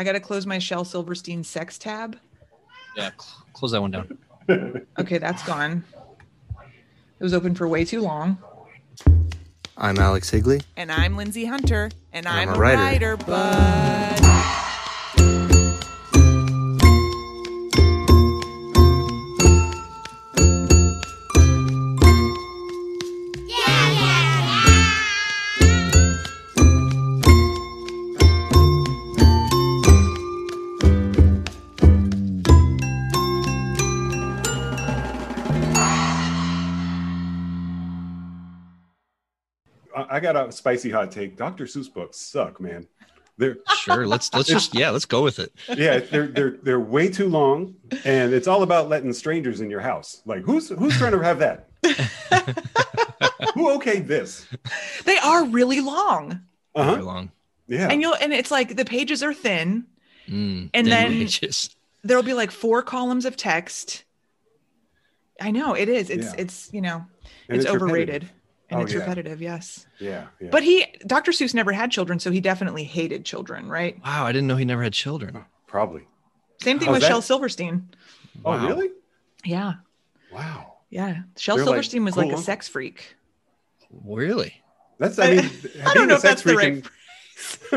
I got to close my Shel Silverstein sex tab. Yeah, cl- close that one down. Okay, that's gone. It was open for way too long. I'm Alex Higley. And I'm Lindsay Hunter, and I'm, I'm a a writer. writer, but I I got a spicy hot take. Dr. Seuss books suck, man. They're Sure, let's let's just yeah, let's go with it. yeah, they're they're they're way too long, and it's all about letting strangers in your house. Like who's who's trying to have that? Who okayed this? they are really long. Uh Very long. Yeah. And you'll and it's like the pages are thin. Mm, And thin then- pages. There'll be like four columns of text. I know it is. It's Yeah. it's you know And it's, it's overrated repetitive. And Oh, it's yeah. repetitive. Yes, yeah. Yeah. but he Dr. Seuss never had children, so he definitely hated children, right? Wow, I didn't know he never had children. probably. Same thing How's with that? Shel Silverstein. Oh, Wow. really? Yeah, Wow. yeah. Shel They're like Silverstein was like a huh? sex freak. Really? That's. I mean, I don't know if that's the right.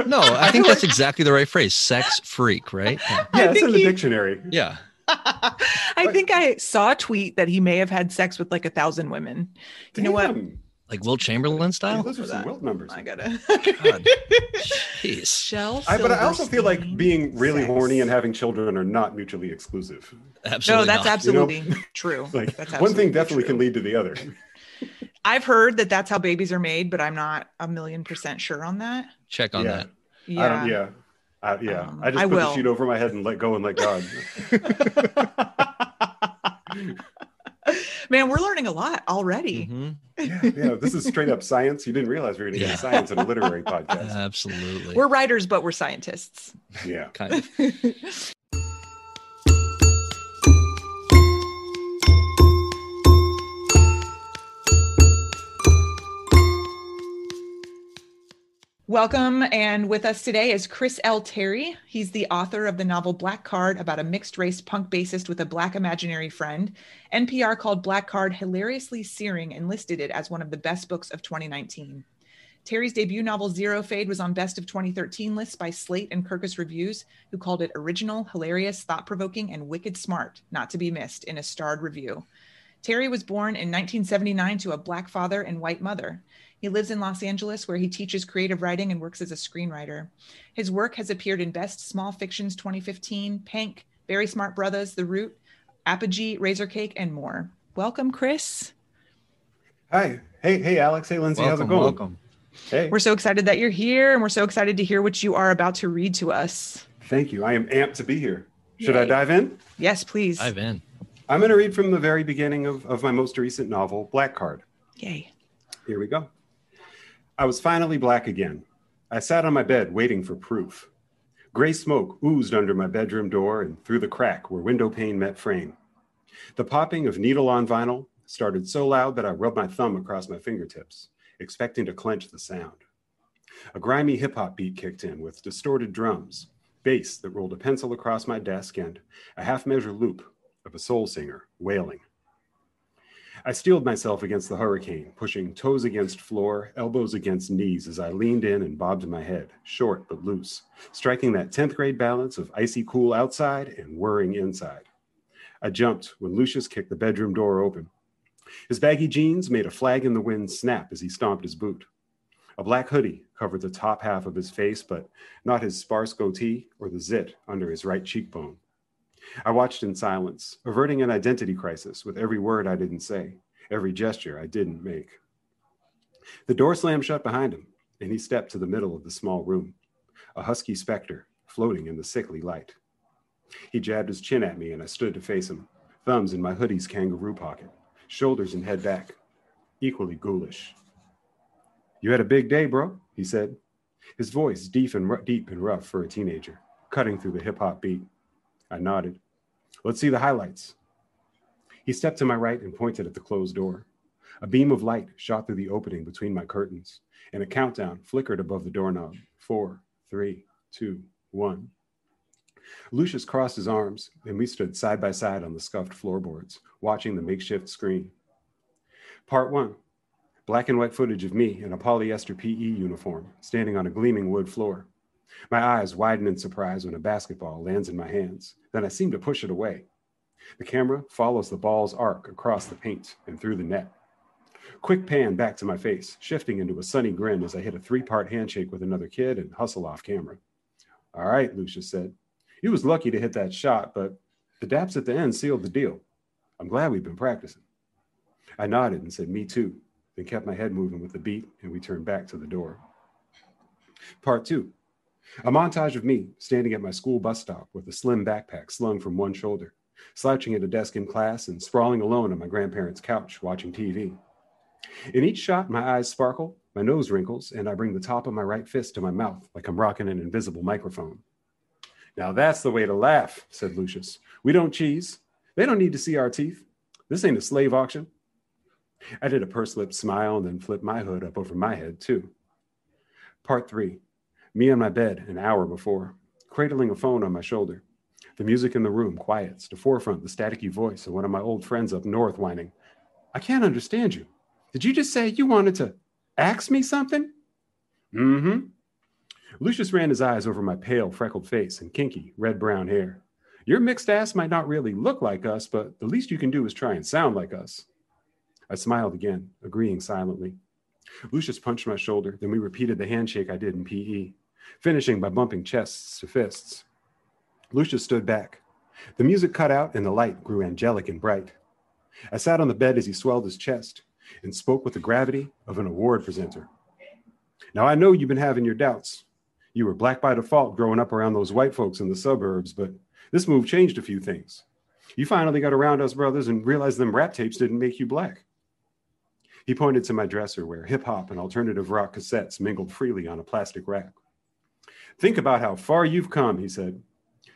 No, I think that's exactly the right phrase. Sex freak, right? Yeah. Yeah, it's in the he- dictionary. Yeah. I think I saw a tweet that he may have had sex with like a thousand women. You know what? Damn. Like Wilt Chamberlain Yeah, style? those are some Wilt numbers. I gotta. God. Jeez. Shel. I, but I also feel like being really sex. horny and having children are not mutually exclusive. Absolutely. No, that's not. absolutely true. Like that's one thing definitely true. can lead to the other. I've heard that that's how babies are made, but I'm not a million percent sure on that. Check on yeah. that. Yeah. I don't, yeah. Uh, yeah. Um, I just I put will. the sheet over my head and let go and let God. Man, we're learning a lot already. Mhm. Yeah, yeah. This is straight up science. You didn't realize we were going to Yeah. get science in a literary podcast. Absolutely. We're writers, but we're scientists. Yeah. kind of. Welcome, and with us today is Chris L. Terry. He's the author of the novel Black Card about a mixed race punk bassist with a black imaginary friend. NPR called Black Card hilariously searing and listed it as one of the best books of 2019. Terry's debut novel Zero Fade was on Best of 2013 lists by Slate and Kirkus Reviews, who called it original, hilarious, thought provoking, and wicked smart, not to be missed in a starred review. Terry was born in 1979 to a black father and white mother. He lives in Los Angeles, where he teaches creative writing and works as a screenwriter. His work has appeared in Best Small Fictions 2015, Pank, Very Smart Brothas, The Root, Apogee, Razor Cake, and more. Welcome, Chris. Hi. Hey, hey, Alex. Hey, Lindsay. How's it going? welcome. Hey. We're so excited that you're here, and we're so excited to hear what you are about to read to us. Thank you. I am amped to be here. Should I dive in? Yes, please. Dive in. I'm going to read from the very beginning of, of my most recent novel, Black Card. Yay. Here we go. I was finally black again. I sat on my bed waiting for proof. Gray smoke oozed under my bedroom door and through the crack where window pane met frame. The popping of needle on vinyl started so loud that I rubbed my thumb across my fingertips, expecting to clench the sound. A grimy hip hop beat kicked in with distorted drums, bass that rolled a pencil across my desk, and a half measure loop of a soul singer wailing. I steeled myself against the hurricane, pushing toes against floor, elbows against knees as I leaned in and bobbed my head, short but loose, striking that 10th grade balance of icy cool outside and whirring inside. I jumped when Lucius kicked the bedroom door open. His baggy jeans made a flag in the wind snap as he stomped his boot. A black hoodie covered the top half of his face, but not his sparse goatee or the zit under his right cheekbone. I watched in silence, averting an identity crisis with every word I didn't say, every gesture I didn't make. The door slammed shut behind him, and he stepped to the middle of the small room, a husky specter floating in the sickly light. He jabbed his chin at me, and I stood to face him, thumbs in my hoodie's kangaroo pocket, shoulders and head back, equally ghoulish. You had a big day, bro, he said, his voice deep and, deep and rough for a teenager, cutting through the hip hop beat. I nodded. Let's see the highlights. He stepped to my right and pointed at the closed door. A beam of light shot through the opening between my curtains, and a countdown flickered above the doorknob. Four, three, two, one. Lucius crossed his arms, and we stood side by side on the scuffed floorboards, watching the makeshift screen. Part one black and white footage of me in a polyester PE uniform, standing on a gleaming wood floor. My eyes widen in surprise when a basketball lands in my hands. Then I seem to push it away. The camera follows the ball's arc across the paint and through the net. Quick pan back to my face, shifting into a sunny grin as I hit a three part handshake with another kid and hustle off camera. All right, Lucius said. You was lucky to hit that shot, but the daps at the end sealed the deal. I'm glad we've been practicing. I nodded and said, Me too, then kept my head moving with the beat, and we turned back to the door. Part two a montage of me standing at my school bus stop with a slim backpack slung from one shoulder, slouching at a desk in class and sprawling alone on my grandparents' couch watching TV. In each shot, my eyes sparkle, my nose wrinkles, and I bring the top of my right fist to my mouth like I'm rocking an invisible microphone. Now that's the way to laugh, said Lucius. We don't cheese. They don't need to see our teeth. This ain't a slave auction. I did a pursed lip smile and then flipped my hood up over my head, too. Part three me on my bed an hour before, cradling a phone on my shoulder. The music in the room quiets, to forefront the staticky voice of one of my old friends up north whining, I can't understand you. Did you just say you wanted to ask me something? Mm hmm. Lucius ran his eyes over my pale, freckled face and kinky, red brown hair. Your mixed ass might not really look like us, but the least you can do is try and sound like us. I smiled again, agreeing silently. Lucius punched my shoulder, then we repeated the handshake I did in PE finishing by bumping chests to fists. Lucius stood back. The music cut out and the light grew angelic and bright. I sat on the bed as he swelled his chest and spoke with the gravity of an award presenter. Now, I know you've been having your doubts. You were black by default growing up around those white folks in the suburbs, but this move changed a few things. You finally got around us brothers and realized them rap tapes didn't make you black. He pointed to my dresser where hip hop and alternative rock cassettes mingled freely on a plastic rack. Think about how far you've come, he said.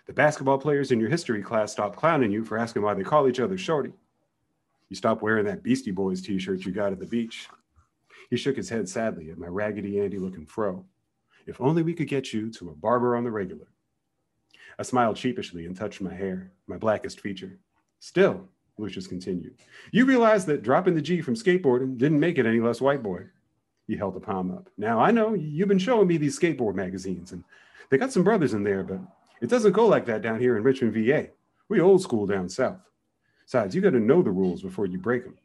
The basketball players in your history class stopped clowning you for asking why they call each other shorty. You stopped wearing that Beastie Boys t shirt you got at the beach. He shook his head sadly at my raggedy Andy looking fro. If only we could get you to a barber on the regular. I smiled sheepishly and touched my hair, my blackest feature. Still, Lucius continued, you realize that dropping the G from skateboarding didn't make it any less white boy. He held the palm up. Now, I know you've been showing me these skateboard magazines, and they got some brothers in there, but it doesn't go like that down here in Richmond, VA. We old school down south. Besides, you got to know the rules before you break them.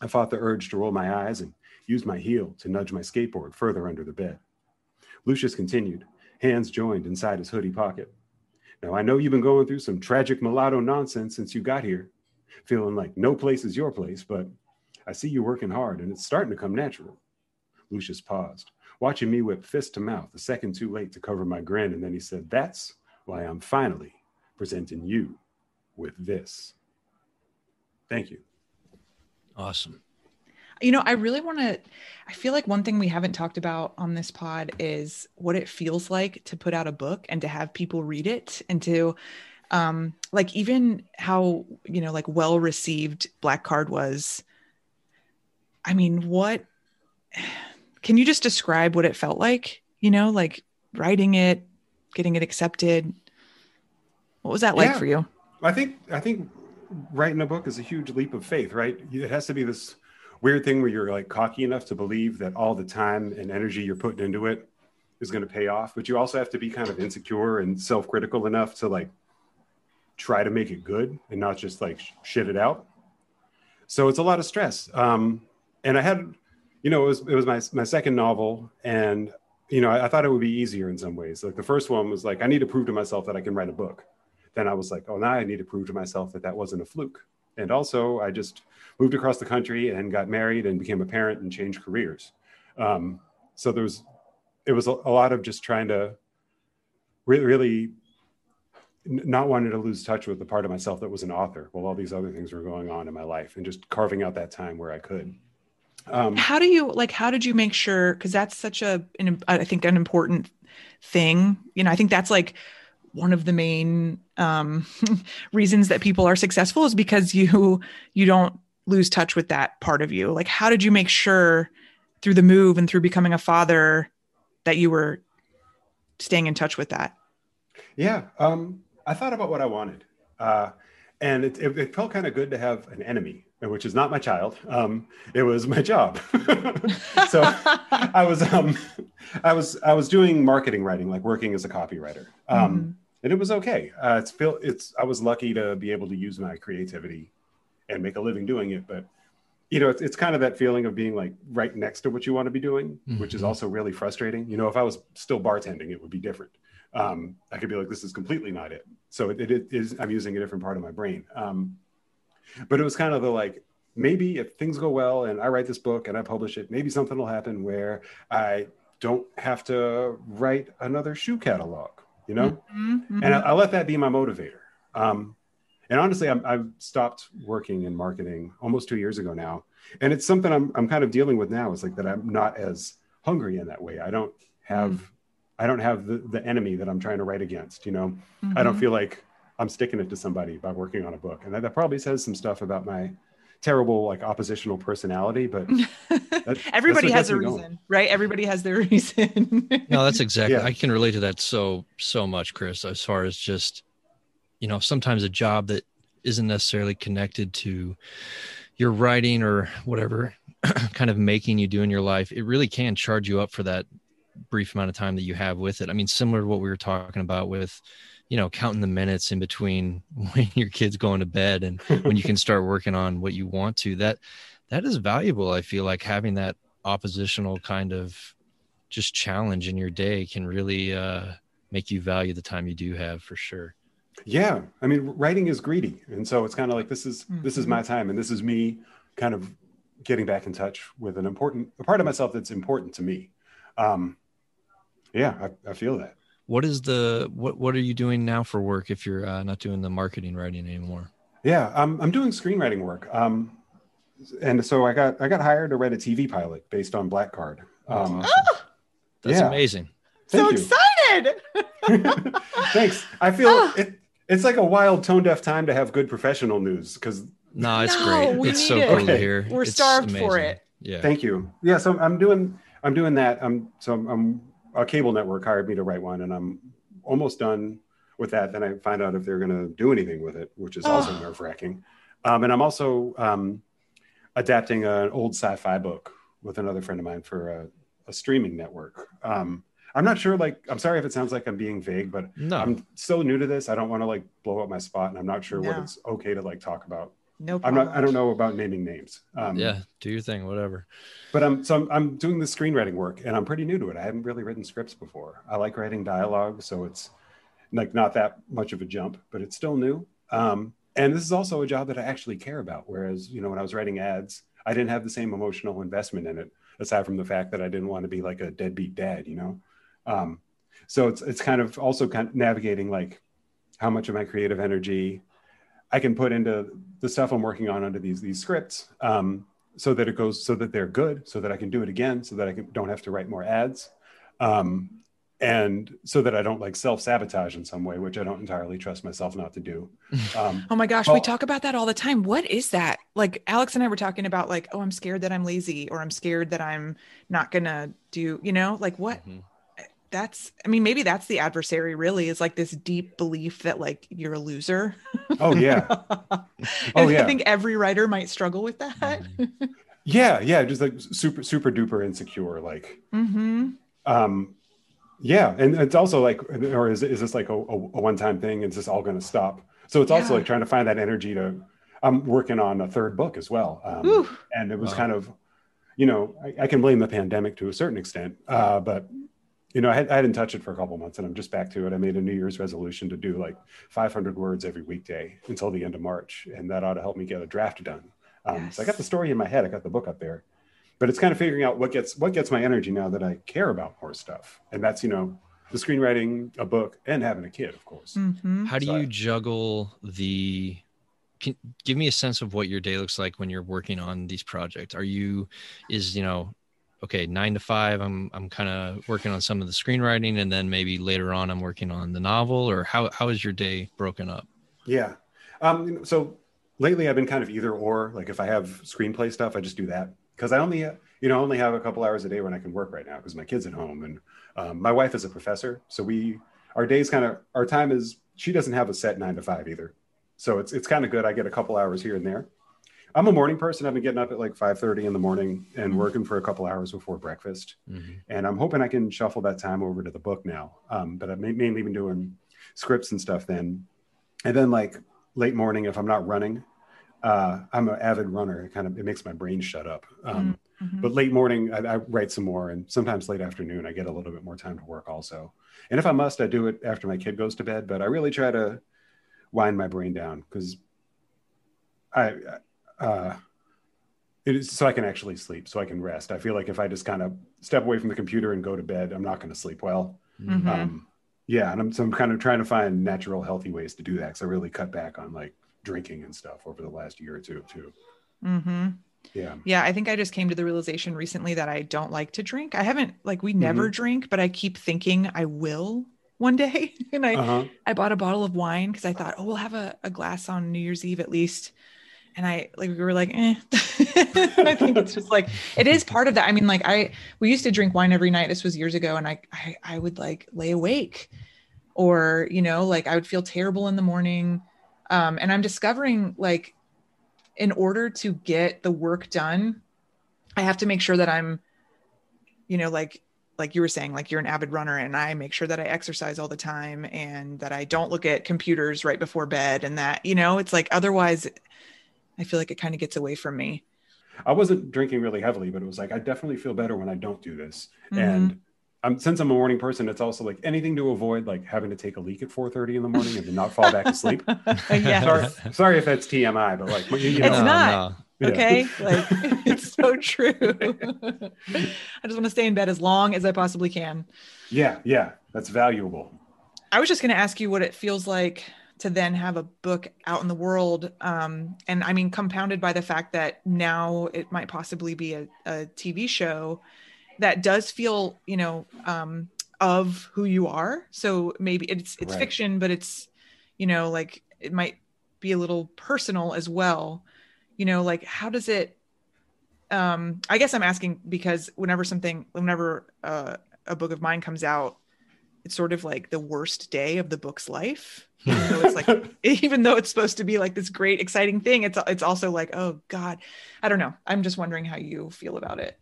I fought the urge to roll my eyes and used my heel to nudge my skateboard further under the bed. Lucius continued, hands joined inside his hoodie pocket. Now, I know you've been going through some tragic mulatto nonsense since you got here, feeling like no place is your place, but I see you working hard and it's starting to come natural. Lucius paused, watching me whip fist to mouth, a second too late to cover my grin, and then he said, That's why I'm finally presenting you with this. Thank you. Awesome. You know, I really want to. I feel like one thing we haven't talked about on this pod is what it feels like to put out a book and to have people read it and to, um, like, even how, you know, like well received Black Card was. I mean, what can you just describe what it felt like? You know, like writing it, getting it accepted. What was that like yeah, for you? I think I think writing a book is a huge leap of faith, right? It has to be this weird thing where you're like cocky enough to believe that all the time and energy you're putting into it is going to pay off, but you also have to be kind of insecure and self-critical enough to like try to make it good and not just like shit it out. So it's a lot of stress. Um, and I had, you know, it was it was my my second novel, and you know, I, I thought it would be easier in some ways. Like the first one was like, I need to prove to myself that I can write a book. Then I was like, oh, now I need to prove to myself that that wasn't a fluke. And also, I just moved across the country and got married and became a parent and changed careers. Um, so there was, it was a, a lot of just trying to really, really not wanting to lose touch with the part of myself that was an author while all these other things were going on in my life and just carving out that time where I could. Um, how do you like? How did you make sure? Because that's such a, an, I think, an important thing. You know, I think that's like one of the main um, reasons that people are successful is because you you don't lose touch with that part of you. Like, how did you make sure through the move and through becoming a father that you were staying in touch with that? Yeah, um, I thought about what I wanted, uh, and it, it, it felt kind of good to have an enemy which is not my child. Um, it was my job. so I was um, I was I was doing marketing writing, like working as a copywriter, um, mm-hmm. and it was okay. Uh, it's feel it's I was lucky to be able to use my creativity and make a living doing it, but you know, it's, it's kind of that feeling of being like right next to what you want to be doing, mm-hmm. which is mm-hmm. also really frustrating. You know, if I was still bartending, it would be different. Um, I could be like, this is completely not it. So it, it is, I'm using a different part of my brain. Um, but it was kind of the like maybe if things go well and I write this book and I publish it, maybe something will happen where I don't have to write another shoe catalog, you know? Mm-hmm, mm-hmm. And I, I, let that be my motivator. Um, and honestly, i have stopped working in marketing almost two years ago now. And it's something I'm, I'm kind of dealing with now is like that I'm not as hungry in that way. I don't have, mm-hmm. I don't have the, the enemy that I'm trying to write against, you know? I don't mm-hmm. feel like I'm sticking it to somebody by working on a book. And that, that probably says some stuff about my terrible like oppositional personality, but that, everybody has a reason, going. right? Everybody has their reason. no, that's exactly. Yeah. I can relate to that so so much, Chris. As far as just you know, sometimes a job that isn't necessarily connected to your writing or whatever kind of making you do in your life, it really can charge you up for that brief amount of time that you have with it. I mean, similar to what we were talking about with you know counting the minutes in between when your kids going to bed and when you can start working on what you want to that that is valuable i feel like having that oppositional kind of just challenge in your day can really uh, make you value the time you do have for sure. Yeah i mean writing is greedy and so it's kind of like this is mm-hmm. this is my time and this is me kind of getting back in touch with an important a part of myself that's important to me. Um yeah i, I feel that what is the what what are you doing now for work if you're uh, not doing the marketing writing anymore? Yeah um, i'm doing screenwriting work um, and so i got i got hired to write a tv pilot based on black card. Um, oh, that's yeah. amazing. Thank so you. excited! Thanks. I feel oh. it, it's like a wild tone deaf time to have good professional news because no it's no, great it's so it. cool to hear. We're it's starved amazing. for it. Yeah. Thank you. Yeah so i'm doing i'm doing that. I'm so i'm, I'm a cable network hired me to write one, and I'm almost done with that. Then I find out if they're going to do anything with it, which is also oh. nerve wracking. Um, and I'm also um, adapting an old sci-fi book with another friend of mine for a, a streaming network. Um, I'm not sure. Like, I'm sorry if it sounds like I'm being vague, but no. I'm so new to this. I don't want to like blow up my spot, and I'm not sure no. what it's okay to like talk about. No, problem. I'm not. I don't know about naming names. Um, yeah, do your thing, whatever. But I'm so I'm, I'm doing the screenwriting work, and I'm pretty new to it. I haven't really written scripts before. I like writing dialogue, so it's like not that much of a jump, but it's still new. Um, and this is also a job that I actually care about. Whereas, you know, when I was writing ads, I didn't have the same emotional investment in it, aside from the fact that I didn't want to be like a deadbeat dad, you know. Um, so it's it's kind of also kind of navigating like how much of my creative energy I can put into the stuff I'm working on under these these scripts, um, so that it goes so that they're good, so that I can do it again, so that I can, don't have to write more ads, um, and so that I don't like self sabotage in some way, which I don't entirely trust myself not to do. Um, oh my gosh, well, we talk about that all the time. What is that? Like Alex and I were talking about, like, oh, I'm scared that I'm lazy, or I'm scared that I'm not gonna do, you know, like what. Mm-hmm that's i mean maybe that's the adversary really is like this deep belief that like you're a loser Oh yeah. oh yeah. I think every writer might struggle with that. Mm-hmm. yeah, yeah, just like super super duper insecure like. Mm-hmm. Um yeah, and it's also like or is is this like a, a one-time thing? Is this all going to stop? So it's yeah. also like trying to find that energy to I'm working on a third book as well. Um, and it was wow. kind of you know, I, I, can blame the pandemic to a certain extent, uh, but you know, I, had, I hadn't touched it for a couple months, and I'm just back to it. I made a New Year's resolution to do like 500 words every weekday until the end of March, and that ought to help me get a draft done. Um, yes. So I got the story in my head, I got the book up there, but it's kind of figuring out what gets what gets my energy now that I care about more stuff, and that's you know the screenwriting, a book, and having a kid, of course. Mm-hmm. How do so you I, juggle the can give me a sense of what your day looks like when you're working on these projects are you is you know okay nine to five i'm i'm kind of working on some of the screenwriting and then maybe later on i'm working on the novel or how how is your day broken up yeah um so lately i've been kind of either or like if i have screenplay stuff i just do that because i only you know only have a couple hours a day when i can work right now because my kids at home and um, my wife is a professor so we our days kind of our time is she doesn't have a set nine to five either so it's it's kind of good. I get a couple hours here and there. I'm a morning person. I've been getting up at like 5:30 in the morning and mm-hmm. working for a couple hours before breakfast. Mm-hmm. And I'm hoping I can shuffle that time over to the book now. Um, but I've mainly been doing scripts and stuff then. And then like late morning, if I'm not running, uh, I'm an avid runner. It kind of it makes my brain shut up. Um, mm-hmm. But late morning, I, I, write some more, and sometimes late afternoon, I get a little bit more time to work also. And if I must, I do it after my kid goes to bed. But I really try to wind my brain down because I, uh, it is so I can actually sleep, so I can rest. I feel like if I just kind of step away from the computer and go to bed, I'm not going to sleep well. Mm-hmm. Um, yeah, and I'm so I'm kind of trying to find natural, healthy ways to do that because I really cut back on like drinking and stuff over the last year or two too. Mm-hmm. Yeah. Yeah. I think I just came to the realization recently that I don't like to drink. I haven't like we never mm-hmm. drink, but I keep thinking I will one day and I uh-huh. I bought a bottle of wine because I thought, oh, we'll have a, a, glass on New Year's Eve at least. And I like we were like, eh. I think it's just like it is part of that. I mean, like I we used to drink wine every night. This was years ago, and I I, I would like lay awake, or you know, like I would feel terrible in the morning. Um, and I'm discovering like in order to get the work done, I have to make sure that I'm, you know, like like you were saying like you're an avid runner and i make sure that i exercise all the time and that i don't look at computers right before bed and that you know it's like otherwise i feel like it kind of gets away from me i wasn't drinking really heavily but it was like i definitely feel better when i don't do this mm-hmm. and I'm, since I'm a morning person, it's also like anything to avoid like having to take a leak at 4:30 in the morning and then not fall back asleep. yeah. Sorry, sorry if that's TMI, but like you, you know, it's not. No okay yeah. like it's so true i just want to stay in bed as long as i possibly can yeah yeah that's valuable i was just going to ask you what it feels like to then have a book out in the world um, and i mean compounded by the fact that now it might possibly be a, a tv show that does feel you know um, of who you are so maybe it's it's right. fiction but it's you know like it might be a little personal as well you know like how does it um i guess i'm asking because whenever something whenever uh, a book of mine comes out it's sort of like the worst day of the book's life hmm. even though it's like even though it's supposed to be like this great exciting thing it's it's also like oh god i don't know i'm just wondering how you feel about it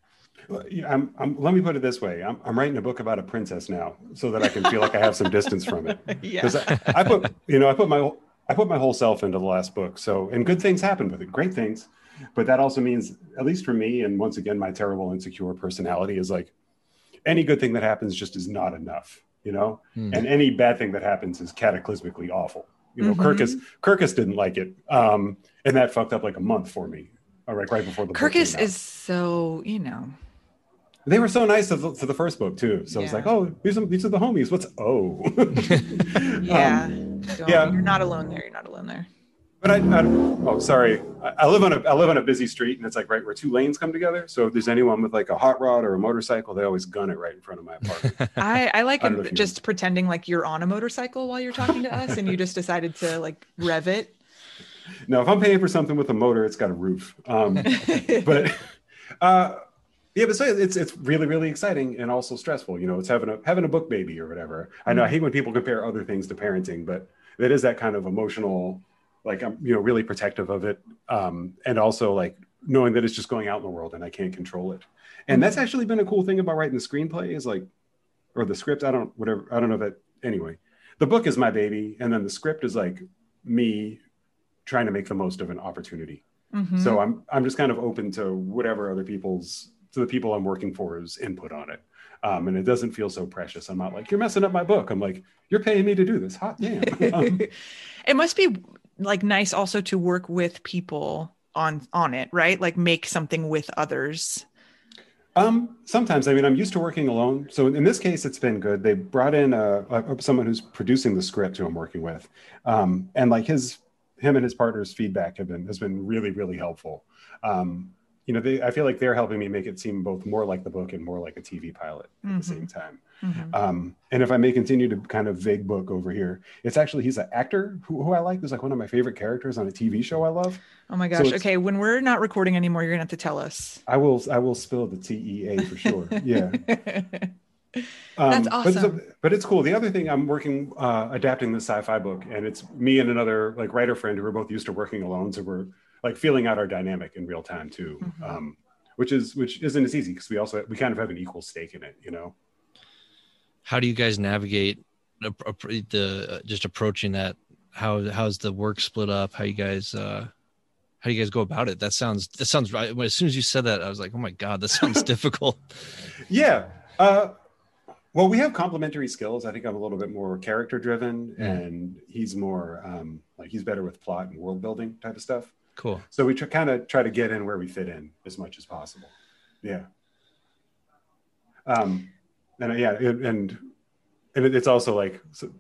well, yeah, I'm, I'm, let me put it this way. I'm, I'm writing a book about a princess now so that I can feel like I have some distance from it. Yeah. I, I, put, you know, I put my, I put my whole self into the last book. So, and good things happen with it, great things. But that also means, at least for me, and once again, my terrible, insecure personality is like any good thing that happens just is not enough, you know? Mm. And any bad thing that happens is cataclysmically awful. You know, mm-hmm. Kirkus Kirkus didn't like it. Um, and that fucked up like a month for me. All right, right before the Kirkus is so, you know. They were so nice to the, to the first book too. So yeah. it's like, oh, these are, these are the homies. What's oh? yeah. Um, yeah. You're not alone there. You're not alone there. But I, I oh, sorry. I, I, live on a, I live on a busy street and it's like right where two lanes come together. So if there's anyone with like a hot rod or a motorcycle, they always gun it right in front of my apartment. I, I like I just know. pretending like you're on a motorcycle while you're talking to us and you just decided to like rev it. No, if I'm paying for something with a motor, it's got a roof. Um, but, uh, yeah, but so it's it's really really exciting and also stressful. You know, it's having a having a book baby or whatever. I know I mm-hmm. hate when people compare other things to parenting, but it is that kind of emotional like I'm you know really protective of it, um, and also like knowing that it's just going out in the world and I can't control it. And that's actually been a cool thing about writing the screenplay is like, or the script. I don't whatever. I don't know that anyway. The book is my baby, and then the script is like me trying to make the most of an opportunity. Mhm. So I'm I'm just kind of open to whatever other people's to the people I'm working for's input on it. Um, and it doesn't feel so precious. I'm not like you're messing up my book. I'm like you're paying me to do this. Hot damn. Um, it must be like nice also to work with people on on it, right? Like make something with others. Um, sometimes, I mean, I'm used to working alone. So in this case, it's been good. They brought in a, uh, someone who's producing the script who I'm working with, um, and like his, him and his partner's feedback have been has been really, really helpful. Um, you know, they, I feel like they're helping me make it seem both more like the book and more like a TV pilot at the same time. Mhm. Um, and if I may continue to kind of vague book over here, it's actually he's an actor who, who I like. Who's like one of my favorite characters on a TV show I love. Oh my gosh. it's- okay, when we're not recording anymore, you're gonna have to tell us. I will I will spill the TEA for sure. Yeah. That's Um, But, awesome. it's, but it's cool. The other thing, I'm working uh, adapting the sci-fi book, and it's me and another like writer friend who are both used to working alone, so we're like feeling out our dynamic in real time too, Mhm. um, which is which isn't as easy because we also we kind of have an equal stake in it, you know. How do you guys navigate the, the uh, just approaching that? How how's the work split up? How you guys uh how do you guys go about it? That sounds that sounds right. As soon as you said that, I was like, oh my god, that sounds difficult. Yeah. Uh, well, we have complementary skills. I think I'm a little bit more character driven, Yeah. and he's more um, like he's better with plot and world building type of stuff. Cool. So we tr- kind of try to get in where we fit in as much as possible. Yeah. Um, and uh, yeah, and and, and it- it's also like so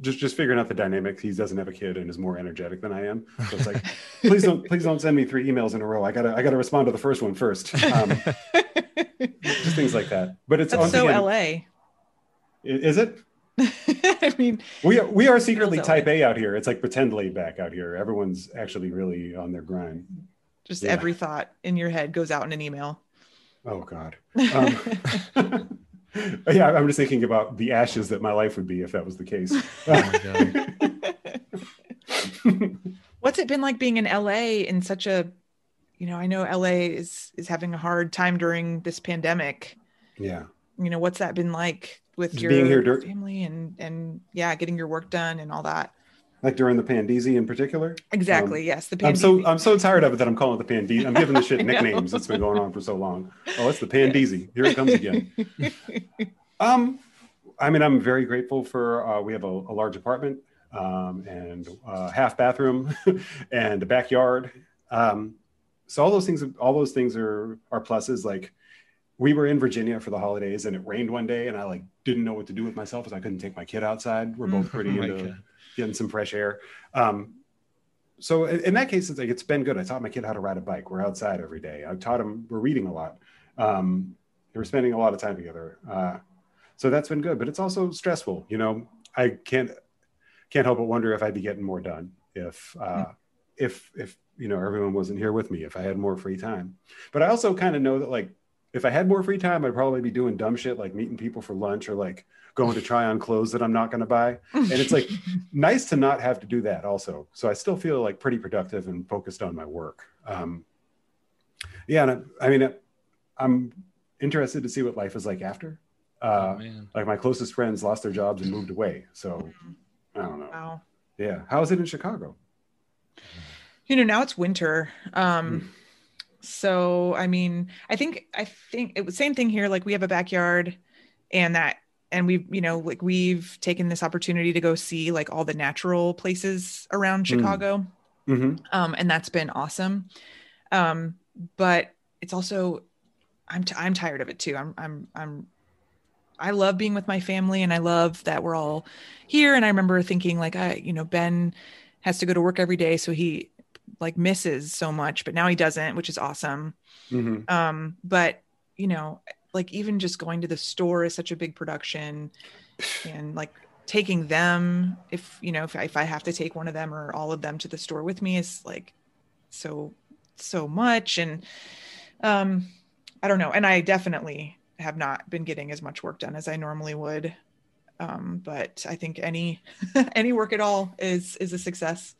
just just figuring out the dynamics. He doesn't have a kid and is more energetic than I am. So it's like, please don't please don't send me three emails in a row. I gotta I gotta respond to the first one first. Um, just things like that. But it's That's once so again- LA. Is it? I mean, We are, we are secretly Feels type A out here. It's like pretend laid back out here. Everyone's actually really on their grind. just Yeah. every thought in your head goes out in an email. Oh God. Um, yeah, I'm just thinking about the ashes that my life would be if that was the case. Oh What's it been like being in LA in such a, you know, I know LA is is having a hard time during this pandemic. yeah. You know, what's that been like with Just your being here dur- family and and yeah, getting your work done and all that. Like during the Pandezi in particular. Exactly. yes, the I'm so. I'm so tired of it that I'm calling it the Pandezi. I'm giving the shit nicknames. It's been going on for so long. Oh, it's the Pandezi. Here it comes again. Um, I mean, I'm very grateful for. Uh, we have a, a large apartment um, and uh, half bathroom and a backyard. Um, so all those things, all those things are are pluses. Like we were in Virginia for the holidays and it rained one day, and I like didn't know what to do with myself because I couldn't take my kid outside. We're both pretty Oh into God. getting some fresh air. Um, so in, that case, it's like it's been good. I taught my kid how to ride a bike. We're outside every day. I taught him. We're reading a lot. Um, we're spending a lot of time together. Uh, so that's been good. But it's also stressful. You know, I can't can't help but wonder if I'd be getting more done if uh, if if you know everyone wasn't here with me. If I had more free time. But I also kind of know that like if I had more free time, I'd probably be doing dumb shit like meeting people for lunch or like going to try on clothes that I'm not going to buy. And it's like nice to not have to do that also. So I still feel like pretty productive and focused on my work. Um, yeah. And I, I mean, I'm interested to see what life is like after. Uh, oh, man. like my closest friends lost their jobs and moved away. So I don't know. wow. Yeah. How is it in Chicago? you know now it's winter um Mm. So i mean i think i think it was same thing here like we have a backyard and that and we've you know like we've taken this opportunity to go see like all the natural places around Mm. chicago. Hmm um and that's been awesome. Um but it's also i'm t- i'm tired of it too. I'm i'm i'm i love being with my family and i love that we're all here. And i remember thinking like i you know ben has to go to work every day. So he like misses so much but now he doesn't which is awesome. Hmm um but you know like even just going to the store is such a big production and like taking them if you know if, if i have to take one of them or all of them to the store with me is like so so much. And um i don't know. And i definitely have not been getting as much work done as i normally would. Um but i think any any work at all is is a success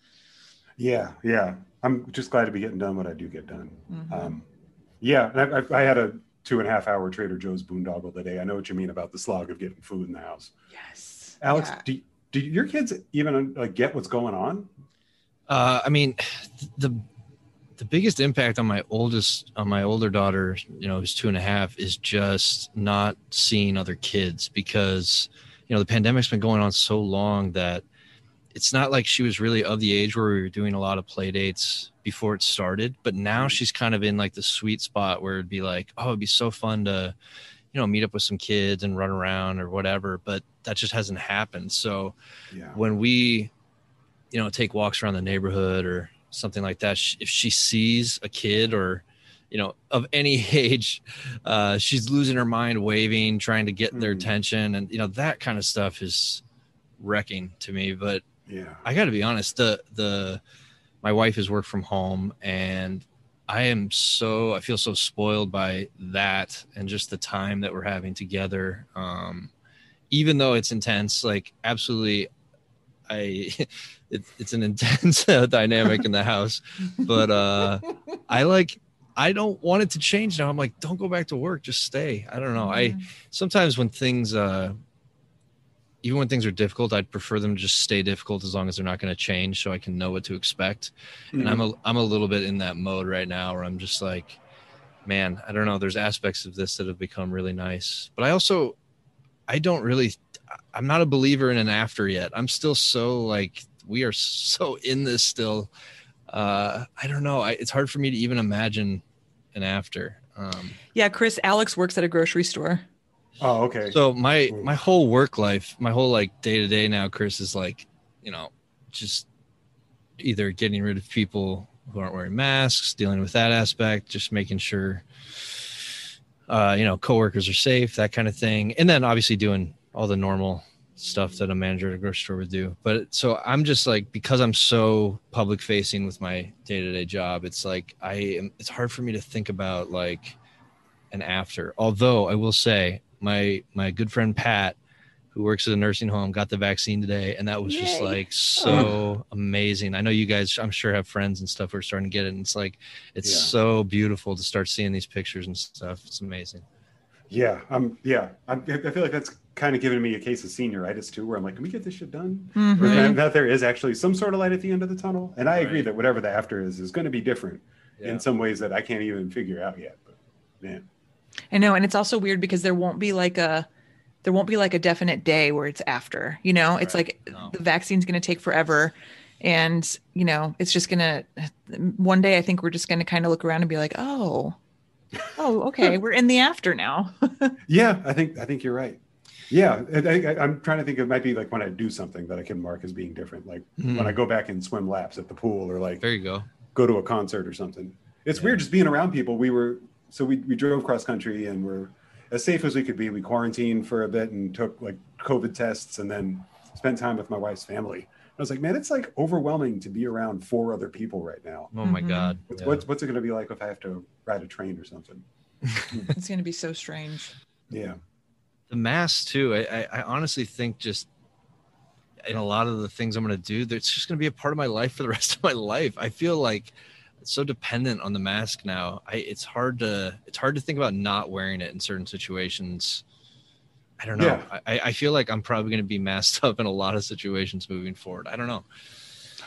Yeah, yeah. I'm just glad to be getting done what I do get done. Mhm. Um, yeah, and I, I, I had a two and a half hour Trader Joe's boondoggle today. I know what you mean about the slog of getting food in the house. yes. Alex, Yeah. do, do your kids even like get what's going on? Uh, I mean, the the biggest impact on my oldest on my older daughter, you know, who's two and a half, is just not seeing other kids because you know the pandemic's been going on so long that it's not like she was really of the age where we were doing a lot of play dates before it started but now she's kind of in like the sweet spot where it'd be like oh it'd be so fun to you know meet up with some kids and run around or whatever but that just hasn't happened so Yeah. when we you know take walks around the neighborhood or something like that if she sees a kid or you know of any age uh she's losing her mind waving trying to get their Mm. attention and you know that kind of stuff is wrecking to me but Yeah. i got to be honest the the my wife has worked from home and i am so i feel so spoiled by that and just the time that we're having together. Um even though it's intense like absolutely i it, it's an intense uh, dynamic in the house but uh i like i don't want it to change now. I'm like don't go back to work just stay. I don't know. I sometimes when things uh even when things are difficult i'd prefer them to just stay difficult as long as they're not going to change so i can know what to expect. And i'm a i'm a little bit in that mode right now where i'm just like man i don't know there's aspects of this that have become really nice. But i also i don't really i'm not a believer in an after yet. I'm still so like we are so in this still. Uh i don't know I, it's hard for me to even imagine an after um. Yeah, Chris, Alex works at a grocery store. Oh, okay. so my my whole work life, my whole like day to day now, Chris is like, you know, just either getting rid of people who aren't wearing masks, dealing with that aspect, just making sure uh, you know, coworkers are safe, that kind of thing. And then obviously doing all the normal stuff that a manager at a grocery store would do. But so I'm just like because I'm so public facing with my day to day job, it's like I am it's hard for me to think about like an after. Although I will say my my good friend Pat, who works at a nursing home, got the vaccine today, and that was just like so amazing. I know you guys, I'm sure, have friends and stuff who are starting to get it, and it's like it's Yeah. so beautiful to start seeing these pictures and stuff. It's amazing. yeah. I'm. Yeah. I'm, I feel like that's kind of giving me a case of senioritis too, where I'm like, can we get this shit done? Mhm. Right. that, that there is actually some sort of light at the end of the tunnel. And I agree that whatever the after is is going to be different Yeah. in some ways that I can't even figure out yet. But man, I know, and it's also weird because there won't be like a there won't be like a definite day where it's after. You know, it's Right. like No. the vaccine's going to take forever, and you know, it's just gonna. One day, I think we're just going to kind of look around and be like, oh, oh, okay, we're in the after now. yeah, I think I think you're right. Yeah, I, I, I'm trying to think. It might be like when I do something that I can mark as being different, like Mhm. when I go back and swim laps at the pool, or like There you go. go to a concert or something. It's Yeah. weird just being around people. We were so we we drove cross country and we're as safe as we could be. We quarantined for a bit and took like COVID tests and then spent time with my wife's family. I was like, man, it's like overwhelming to be around four other people right now. Oh my Mhm. god. What's Yeah. what's, what's it going to be like if I have to ride a train or something? it's going to be so strange. Yeah, the mask too I, I i honestly think just in a lot of the things i'm going to do it's just going to be a part of my life for the rest of my life i feel like it's so dependent on the mask now i it's hard to it's hard to think about not wearing it in certain situations i don't know Yeah. I, I feel like i'm probably going to be masked up in a lot of situations moving forward i don't know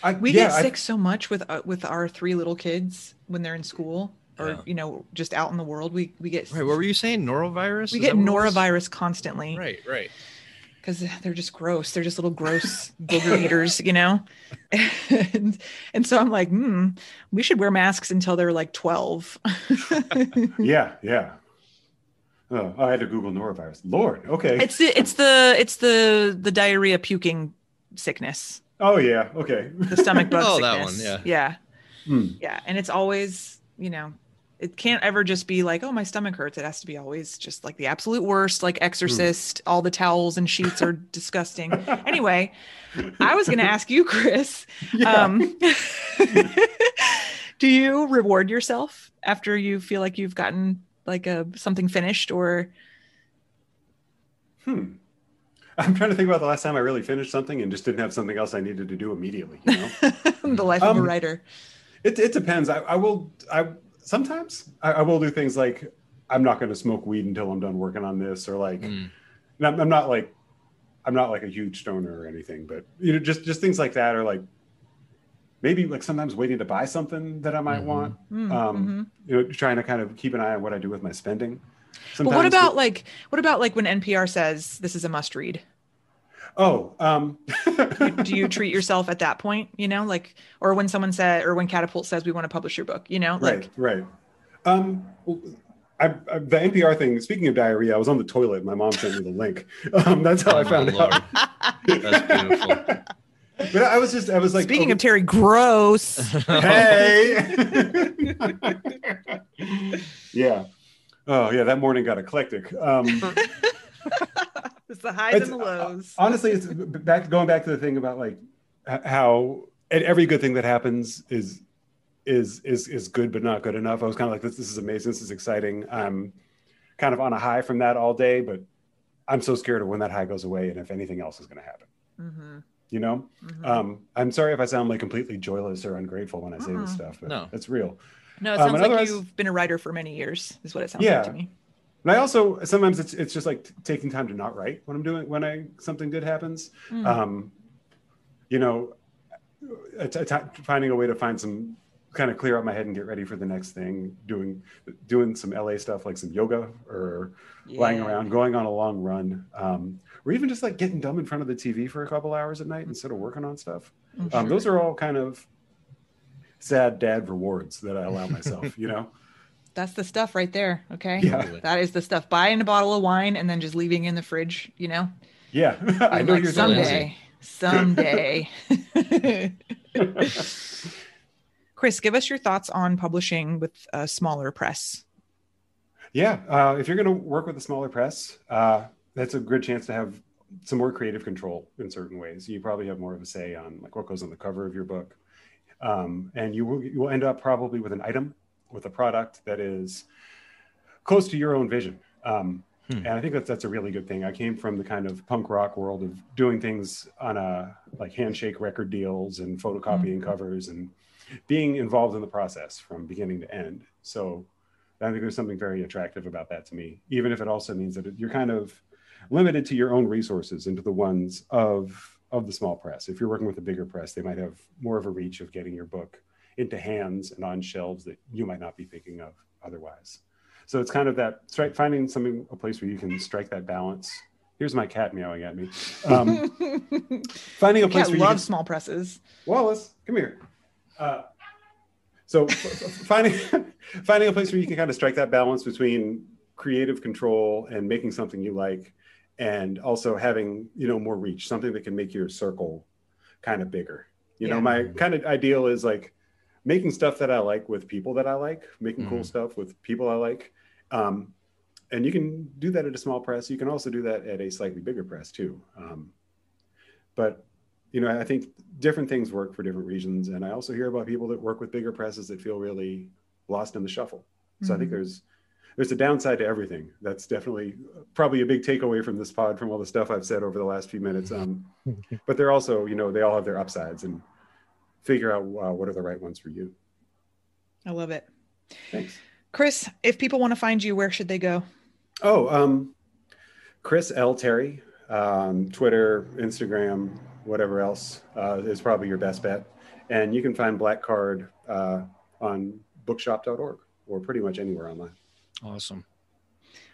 I, We yeah, get I- sick so much with uh, with our three little kids when they're in school or Yeah. you know just out in the world. We we get right what were you saying norovirus we Is get that what it was? norovirus constantly. right right because they're just gross. They're just little gross booger eaters, you know? And, and so I'm like, hmm, we should wear masks until they're like 12. yeah, yeah. Oh, I had to Google norovirus. Lord, okay. it's the, it's the, it's the, the diarrhea puking sickness, oh yeah, okay. the stomach bug Oh, sickness. that one, yeah. Yeah. Hmm. Yeah. And it's always, you know, it can't ever just be like, oh, my stomach hurts. It has to be always just like the absolute worst, like exorcist, all the towels and sheets are disgusting. Anyway, I was going to ask you, Chris, Yeah. Um, do you reward yourself after you feel like you've gotten like a something finished or Hmm. I'm trying to think about the last time I really finished something and just didn't have something else I needed to do immediately. You know? the life of a Um, writer. it it depends. I, I will. I sometimes I, I will do things like I'm not going to smoke weed until I'm done working on this, or like Mm. I'm, I'm not like I'm not like a huge stoner or anything, but you know, just just things like that, or like maybe like sometimes waiting to buy something that I might Mhm. want. Mm, Um, mhm. You know, trying to kind of keep an eye on what I do with my spending. But what about the- like what about like when NPR says this is a must read? Oh um, Do you treat yourself at that point, you know, like or when someone said or when Catapult says we want to publish your book, you know, like right right. Um well, I, I, the npr thing speaking of diarrhea i was on the toilet. My mom sent me the link. Um, that's how i Oh, my found Lord. out. That's beautiful. but i was just i was like speaking oh, of Terry gross. hey! Yeah. Oh yeah that morning got eclectic. Um it's the highs It's- and the lows. honestly it's back going back to the thing about like how and every good thing that happens is is is is good but not good enough i was kind of like this this is amazing this is exciting i'm kind of on a high from that all day but i'm so scared of when that high goes away and if anything else is going to happen hmm you know um i'm sorry if i sound like completely joyless or ungrateful when i say this Uh-uh. stuff but No. it's real no, it um, sounds and like you've been a writer for many years, is what it sounds Yeah. like to me. And i also sometimes it's it's just like taking time to not write when i'm doing when i something good happens Mm. um, you know, a t- t- finding a way to find some kind of clear out my head and get ready for the next thing. Doing doing some LA stuff like some yoga or lying around, going on a long run, um, or even just like getting dumb in front of the TV for a couple hours at night instead of working on stuff. Mhm. Um, those are all kind of sad dad rewards that I allow myself. You know, That's the stuff right there. Okay. Yeah. That is the stuff. Buying a bottle of wine and then just leaving in the fridge, you know? yeah, I know like, you're someday. Someday. Chris, give us your thoughts on publishing with a smaller press. Yeah, uh, if you're going to work with a smaller press, uh, that's a good chance to have some more creative control in certain ways. You probably have more of a say on like what goes on the cover of your book, um, and you will you will end up probably with an item with a product that is close to your own vision. Um, Hmm. And I think that's that's a really good thing. I came from the kind of punk rock world of doing things on a like handshake record deals and photocopying covers and being involved in the process from beginning to end. So I think there's something very attractive about that to me, even if it also means that you're kind of limited to your own resources and to the ones of of the small press. If you're working with a bigger press, they might have more of a reach of getting your book into hands and on shelves that you might not be thinking of otherwise. So it's kind of that strike, finding something a place where you can strike that balance. Here's my cat meowing at me. Um, finding a place Cat where you loves can, small presses. Wallace, come here. Uh, so finding finding a place where you can kind of strike that balance between creative control and making something you like, and also having you know more reach, something that can make your circle kind of bigger. You know, my kind of ideal is like making stuff that I like with people that I like, making cool Mhm. stuff with people I like. Um, and you can do that at a small press. You can also do that at a slightly bigger press too. Um, but you know, I think different things work for different regions. And I also hear about people that work with bigger presses that feel really lost in the shuffle. So I think Mhm. there's there's a downside to everything. That's definitely probably a big takeaway from this pod from all the stuff I've said over the last few minutes. Um, but they're also, you know, they all have their upsides and figure out uh, what are the right ones for you. I love it. Thanks. Chris, if people want to find you, where should they go? Oh, um, Chris L. Terry, um, Twitter, Instagram, whatever else uh, is probably your best bet. And you can find Black Card uh, on bookshop.org or pretty much anywhere online. Awesome.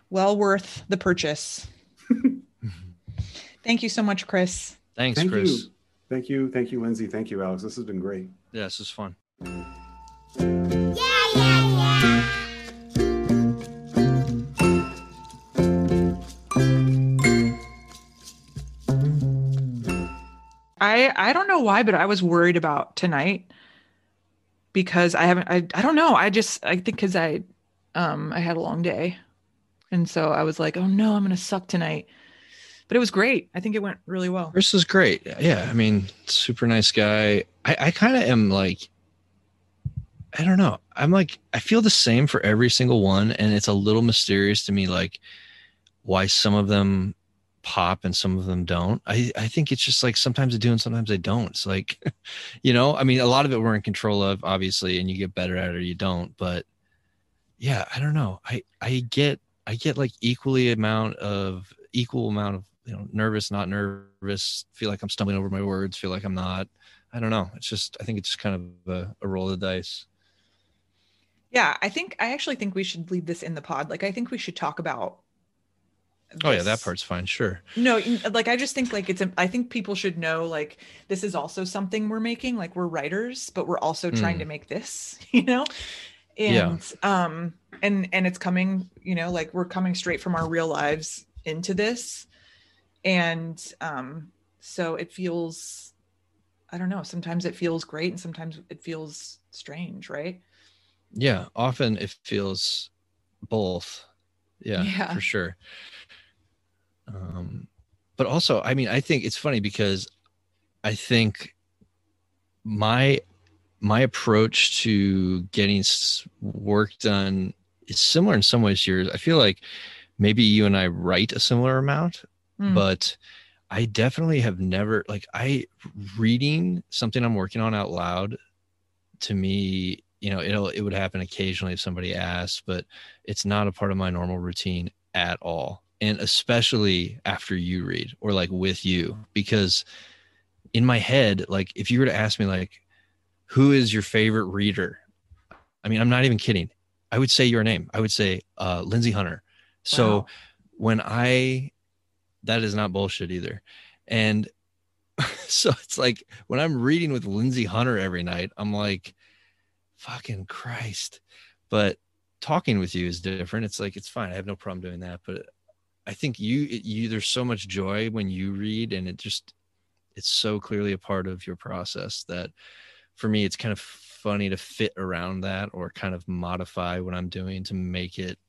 Well worth the purchase. Thank you so much, Chris. Thanks, Thank Chris. you. Thank you. Thank you, Lindsay. Thank you, Alex. This has been great. Yeah, this is fun. Yeah, yeah, yeah. I I don't know why, but I was worried about tonight because I haven't I I don't know. I just I think because I um I had a long day. And so I was like, oh no, I'm gonna suck tonight. But it was great. I think it went really well. Chris is great. Yeah, I mean, super nice guy. I, I kind of am like, I don't know. I'm like, I feel the same for every single one, and it's a little mysterious to me, like why some of them pop and some of them don't. I, I think it's just like sometimes they do and sometimes they don't. It's like, you know, I mean, a lot of it we're in control of, obviously, and you get better at it or you don't. But yeah, I don't know. I I get I get like equally amount of equal amount of you know nervous, not nervous. Feel like I'm stumbling over my words. Feel like I'm not. I don't know. It's just I think it's just kind of a, a roll of the dice. Yeah, I think I actually think we should leave this in the pod. Like I think we should talk about Oh yeah, that part's fine. Sure. No, like I just think like it's i think people should know like this is also something we're making. Like we're writers, but we're also trying Mm. to make this, you know? Yeah. And um and and it's coming, you know, like we're coming straight from our real lives into this. And um so it feels I don't know, sometimes it feels great and sometimes it feels strange, right? Yeah. Often it feels both. Yeah, Yeah. for sure. Um, but also, I mean, I think it's funny because I think my my approach to getting work done is similar in some ways to yours. I feel like maybe you and I write a similar amount, Mm. but I definitely have never like I reading something I'm working on out loud to me, you know, it'll it would happen occasionally if somebody asks, but it's not a part of my normal routine at all. And especially after you read or like with you because in my head, like if you were to ask me like who is your favorite reader? I mean, I'm not even kidding. I would say your name. I would say uh Lindsay Hunter. So Wow. when I that is not bullshit either. And so it's like when I'm reading with Lindsay Hunter every night, I'm like, fucking Christ. But talking with you is different. It's like it's fine. I have no problem doing that. But I think you you there's so much joy when you read and it just it's so clearly a part of your process that for me it's kind of funny to fit around that or kind of modify what I'm doing to make it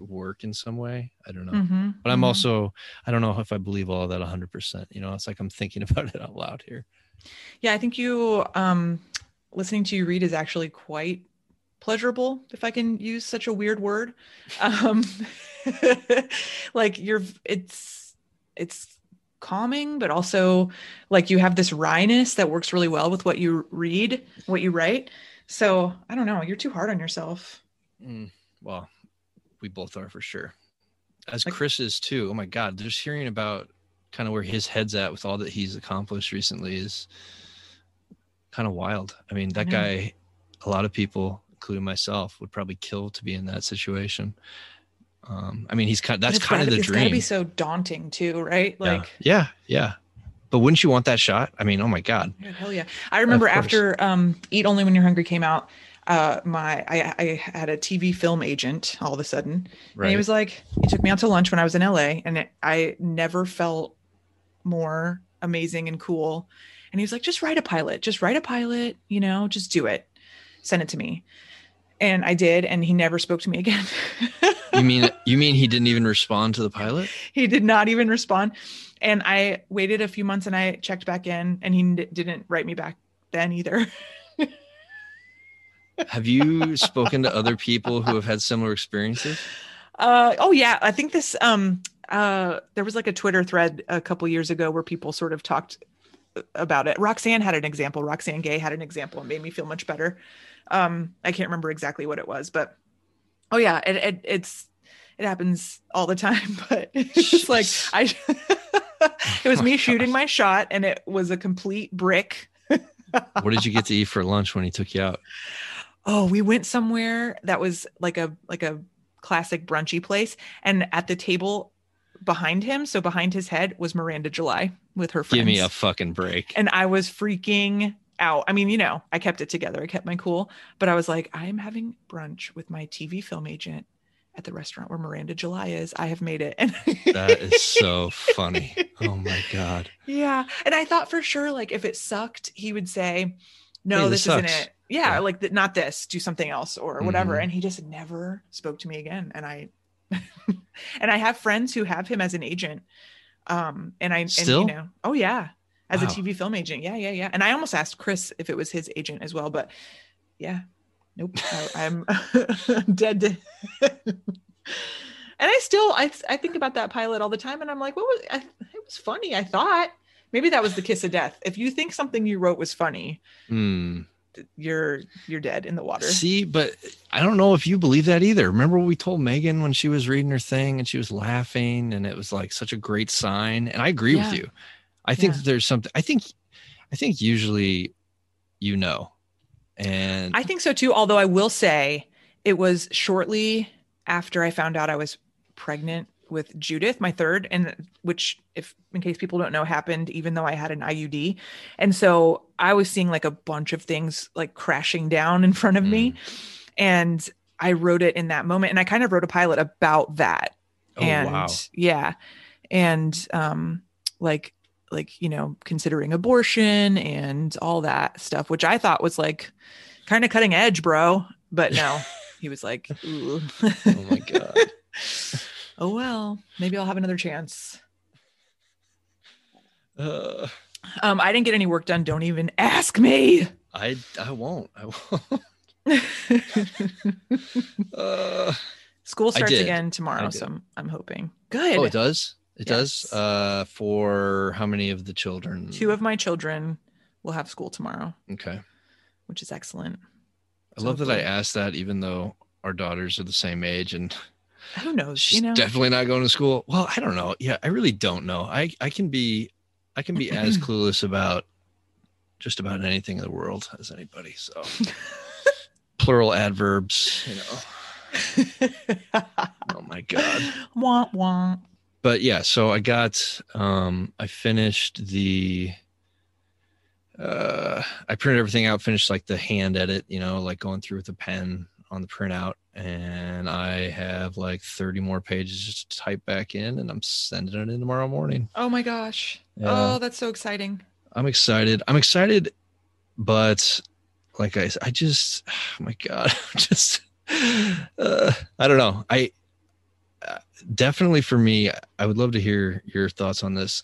work in some way. I don't know Mhm, but i'm mhm. also i don't know if i believe all of that 100% you know it's like i'm thinking about it out loud here Yeah, I think you um listening to you read is actually quite pleasurable, if I can use such a weird word. Um like you're it's it's calming, but also like you have this wryness that works really well with what you read, what you write. So I don't know, you're too hard on yourself. Mm, well we both are for sure. As Like- chris is too. Oh my god just hearing about kind of where his head's at with all that he's accomplished recently is kind of wild. I mean that know. guy a lot of people including myself would probably kill to be in that situation. Um i mean he's kind But that's kind of gotta- the it's gotta dream. be so daunting too, right? Like yeah yeah. But wouldn't you want that shot? I mean oh my god. Yeah, hell yeah. I remember after um, Eat Only When You're Hungry came out, uh, my I, I had a TV film agent all of a sudden. And he was like, he took me out to lunch when I was in LA, and it, I never felt more amazing and cool. And he was like, just write a pilot, just write a pilot, you know, just do it, send it to me. And I did, and he never spoke to me again. you mean you mean he didn't even respond to the pilot he did not even respond. And I waited a few months and I checked back in, and he didn't write me back then either. Have you spoken to other people who have had similar experiences? Uh, oh yeah, I think this um uh there was like a Twitter thread a couple years ago where people sort of talked about it. Roxane had an example. Roxane Gay had an example and made me feel much better. Um, I can't remember exactly what it was, but oh yeah, it, it it's it happens all the time. But it's just like I, it was Oh me shooting my shot, and it was a complete brick. What did you get to eat for lunch when he took you out? Oh we went somewhere that was like a like a classic brunchy place and at the table behind him so behind his head was miranda july with her friends Give me a fucking break. and i was freaking out i mean you know i kept it together i kept my cool but i was like i am having brunch with my tv film agent at the restaurant where miranda july is i have made it and That is so funny. Oh my god. Yeah. And I thought for sure, like, if it sucked, he would say, no, Hey, this, this isn't it. Yeah, Yeah. Like, th- not this, do something else or whatever. Mhm. And he just never spoke to me again. And I, and I have friends who have him as an agent. Um, and I, Still? and you know, oh, yeah, as Wow. a TV film agent. Yeah. Yeah. Yeah. And I almost asked Chris if it was his agent as well, but yeah, nope. I, I'm dead to, And I still I I think about that pilot all the time and I'm like, what was I, it was funny, I thought. Maybe that was the kiss of death. If you think something you wrote was funny, Hmm. You're you're dead in the water. See, but I don't know if you believe that either. Remember what we told Megan when she was reading her thing and she was laughing and it was like such a great sign. And I agree Yeah. with you. I think Yeah. there's something I think I think usually you know. And I think so too, although I will say it was shortly after I found out I was pregnant with Judith, my third, and which if in case people don't know happened even though I had an IUD. And so I was seeing like a bunch of things like crashing down in front of me and I wrote it in that moment and I kind of wrote a pilot about that. oh and wow. yeah. And um like like you know considering abortion and all that stuff which I thought was like kind of cutting edge, bro. But no, he was like. Oh my god. oh well, maybe I'll have another chance. Uh, Um, I didn't get any work done. Don't even ask me. I I won't. I won't. Uh, School starts again tomorrow, so I'm, I'm hoping. Good. oh, it does. It does. Uh, for how many of the children? Two of my children will have school tomorrow, Okay. which is excellent. I So love that I asked that, even though our daughters are the same age and Who knows? she's You know, definitely not going to school. Well, I don't know. Yeah, I really don't know. I I can be I can be as clueless about just about anything in the world as anybody. So plural adverbs, you know. Oh my god. But yeah, so I got um I finished the uh I printed everything out, finished like the hand edit, you know, like going through with a pen on the printout and I have like 30 more pages just to type back in and I'm sending it in tomorrow morning. Oh my gosh. Yeah. Oh, that's so exciting. I'm excited. I'm excited, but like I, I just, oh my God, I'm just, uh, I don't know. I uh, definitely for me, I would love to hear your thoughts on this.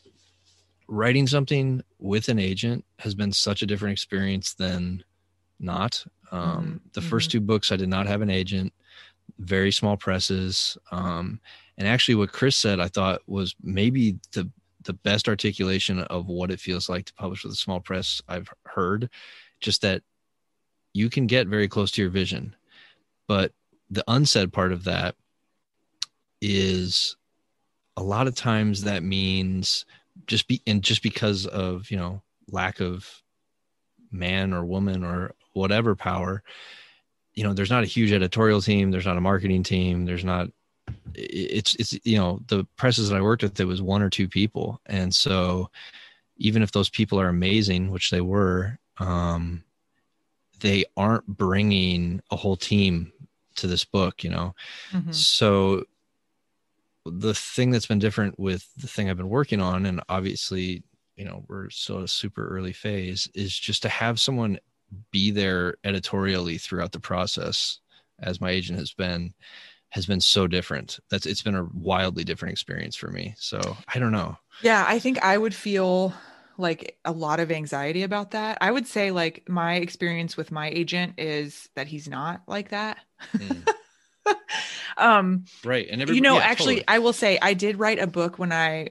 Writing something with an agent has been such a different experience than not. Um, Mhm, the first two books, I did not have an agent, very small presses. Um, and actually, what Chris said, I thought was maybe the the best articulation of what it feels like to publish with a small press I've heard. Just that you can get very close to your vision, but the unsaid part of that is a lot of times that means just be and just because of you know lack of man or woman or whatever power you know there's not a huge editorial team there's not a marketing team there's not it's it's you know the presses that i worked with it was one or two people and so even if those people are amazing which they were um they aren't bringing a whole team to this book you know Mhm. so the thing that's been different with the thing I've been working on, and obviously, you know, we're still at a super early phase, is just to have someone be there editorially throughout the process, as my agent has been, has been so different. That's it's been a wildly different experience for me. So I don't know. Yeah, I think I would feel like a lot of anxiety about that. I would say like my experience with my agent is that he's not like that. um Right. And you know yeah, actually totally. i will say i did write a book when i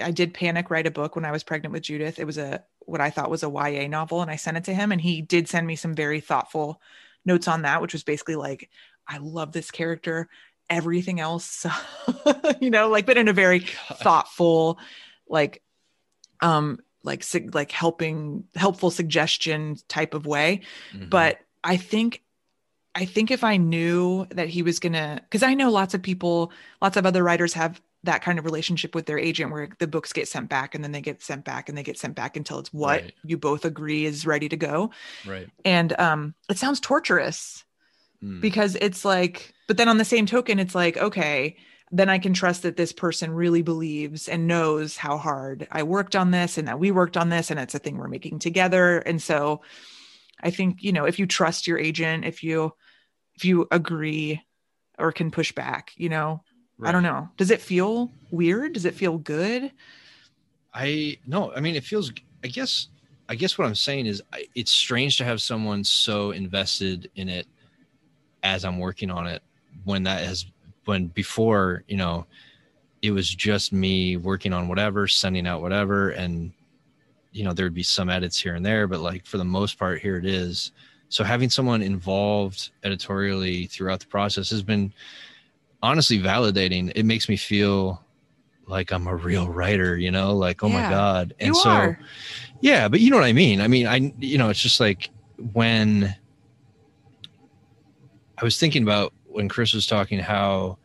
i did panic write a book when i was pregnant with judith it was a what i thought was a ya novel and i sent it to him and he did send me some very thoughtful notes on that which was basically like i love this character everything else you know like but in a very thoughtful like um like sig- like helping helpful suggestion type of way Mhm. but i think i think if i knew that he was gonna because i know lots of people lots of other writers have that kind of relationship with their agent where the books get sent back and then they get sent back and they get sent back until it's what Right. you both agree is ready to go right. and um it sounds torturous Mm. because it's like but then on the same token it's like okay then i can trust that this person really believes and knows how hard i worked on this and that we worked on this and it's a thing we're making together and so i think you know if you trust your agent if you if you agree or can push back you know i don't know does it feel weird does it feel good I no, I mean it feels. I guess. I guess what I'm saying is I, it's strange to have someone so invested in it as I'm working on it when that has when before, you know, it was just me working on whatever, sending out whatever, and you know there'd be some edits here and there, but like for the most part, here it is. So having someone involved editorially throughout the process has been honestly validating. It makes me feel like I'm a real writer, you know, like oh Yeah, my god. And so are. yeah, but you know what I mean? I mean, I you know, it's just like when I was thinking about when Chris was talking how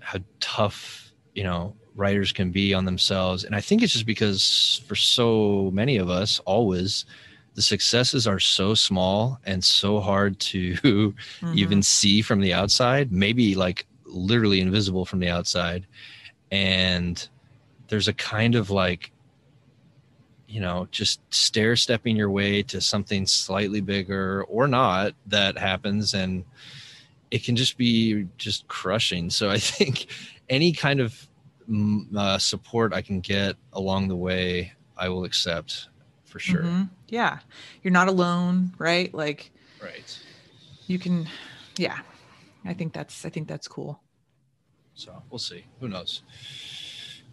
how tough, you know, writers can be on themselves. And I think it's just because for so many of us, always the successes are so small and so hard to Mm-hmm. even see from the outside, maybe like literally invisible from the outside. And there's a kind of like, you know, just stair stepping your way to something slightly bigger or not that happens. And it can just be just crushing. So I think any kind of mm, uh, support I can get along the way, I will accept for sure. Mhm. Yeah. You're not alone, right? Like Right. you can yeah. I think that's I think that's cool. So we'll see. Who knows?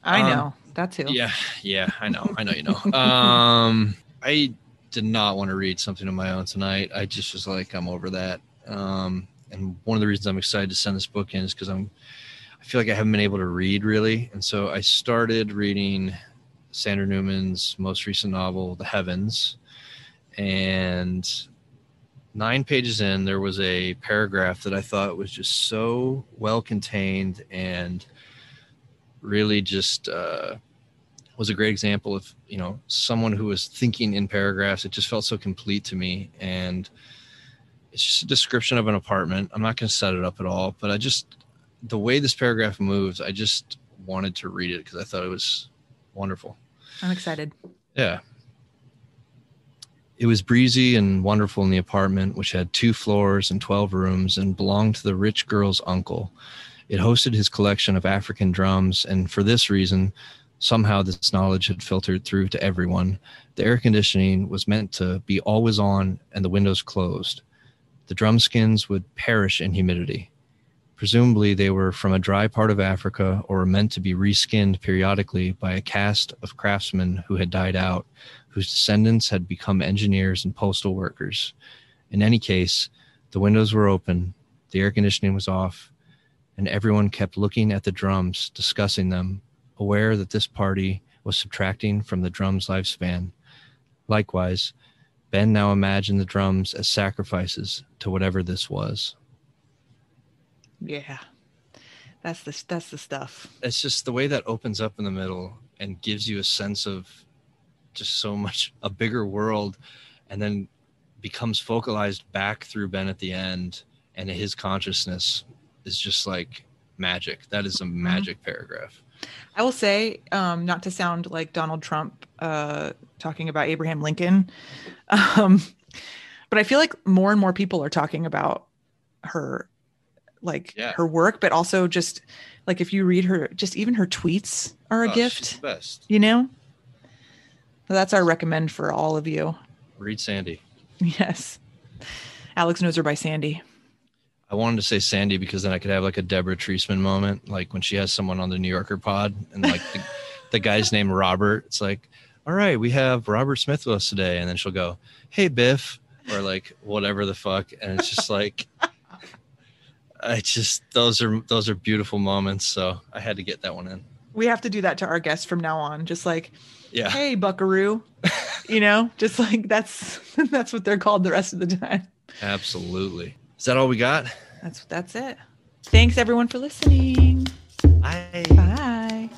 I Um, know. That too. Yeah, yeah, I know, I know, you know. Um, I did not want to read something of my own tonight. I just was like, I'm over that. Um, and one of the reasons I'm excited to send this book in is because I'm, I feel like I haven't been able to read really, and so I started reading Sandra Newman's most recent novel, The Heavens, and nine pages in, there was a paragraph that I thought was just so well contained and really just uh, was a great example of you know someone who was thinking in paragraphs. It just felt so complete to me, and it's just a description of an apartment. I'm not going to set it up at all, but I just the way this paragraph moves, I just wanted to read it because I thought it was wonderful. I'm excited. Yeah. It was breezy and wonderful in the apartment, which had two floors and 12 rooms and belonged to the rich girl's uncle. It hosted his collection of African drums, and for this reason, somehow this knowledge had filtered through to everyone. The air conditioning was meant to be always on and the windows closed. The drum skins would perish in humidity. Presumably, they were from a dry part of Africa or were meant to be reskinned periodically by a caste of craftsmen who had died out, whose descendants had become engineers and postal workers. In any case, the windows were open, the air conditioning was off, and everyone kept looking at the drums, discussing them, aware that this party was subtracting from the drum's lifespan. Likewise, Ben now imagined the drums as sacrifices to whatever this was. Yeah. That's the that's the stuff. it's just the way that opens up in the middle and gives you a sense of just so much a bigger world and then becomes focalized back through Ben at the end and his consciousness is just like magic. That is a magic paragraph. I will say, um, not to sound like Donald Trump uh, talking about Abraham Lincoln, um, but I feel like more and more people are talking about her, like Yeah. her work, but also just like if you read her, just even her tweets are a Oh, gift, best. you know? That's our recommend for all of you. Read Sandy. Yes. Alex knows her by Sandy. I wanted to say Sandy because then I could have like a Deborah Treisman moment, like when she has someone on the New Yorker pod and like the, the guy's name Robert. It's like, all right, we have Robert Smith with us today, and then she'll go, "Hey Biff," or like whatever the fuck, and it's just like, I just those are those are beautiful moments. So I had to get that one in. We have to do that to our guests from now on. Just like, Yeah, hey, buckaroo, you know, just like that's that's what they're called the rest of the time. absolutely. Is that all we got? That's that's it. Thanks everyone for listening. Bye. Bye.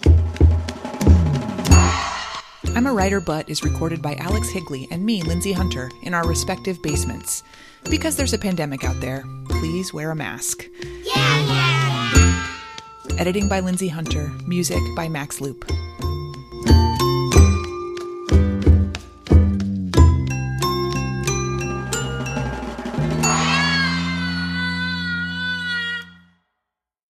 I'm a Writer But is recorded by Alex Higley and me, Lindsay Hunter, in our respective basements. Because there's a pandemic out there, please wear a mask. Yeah, yeah. Editing by Lindsay Hunter, music by Max Loop.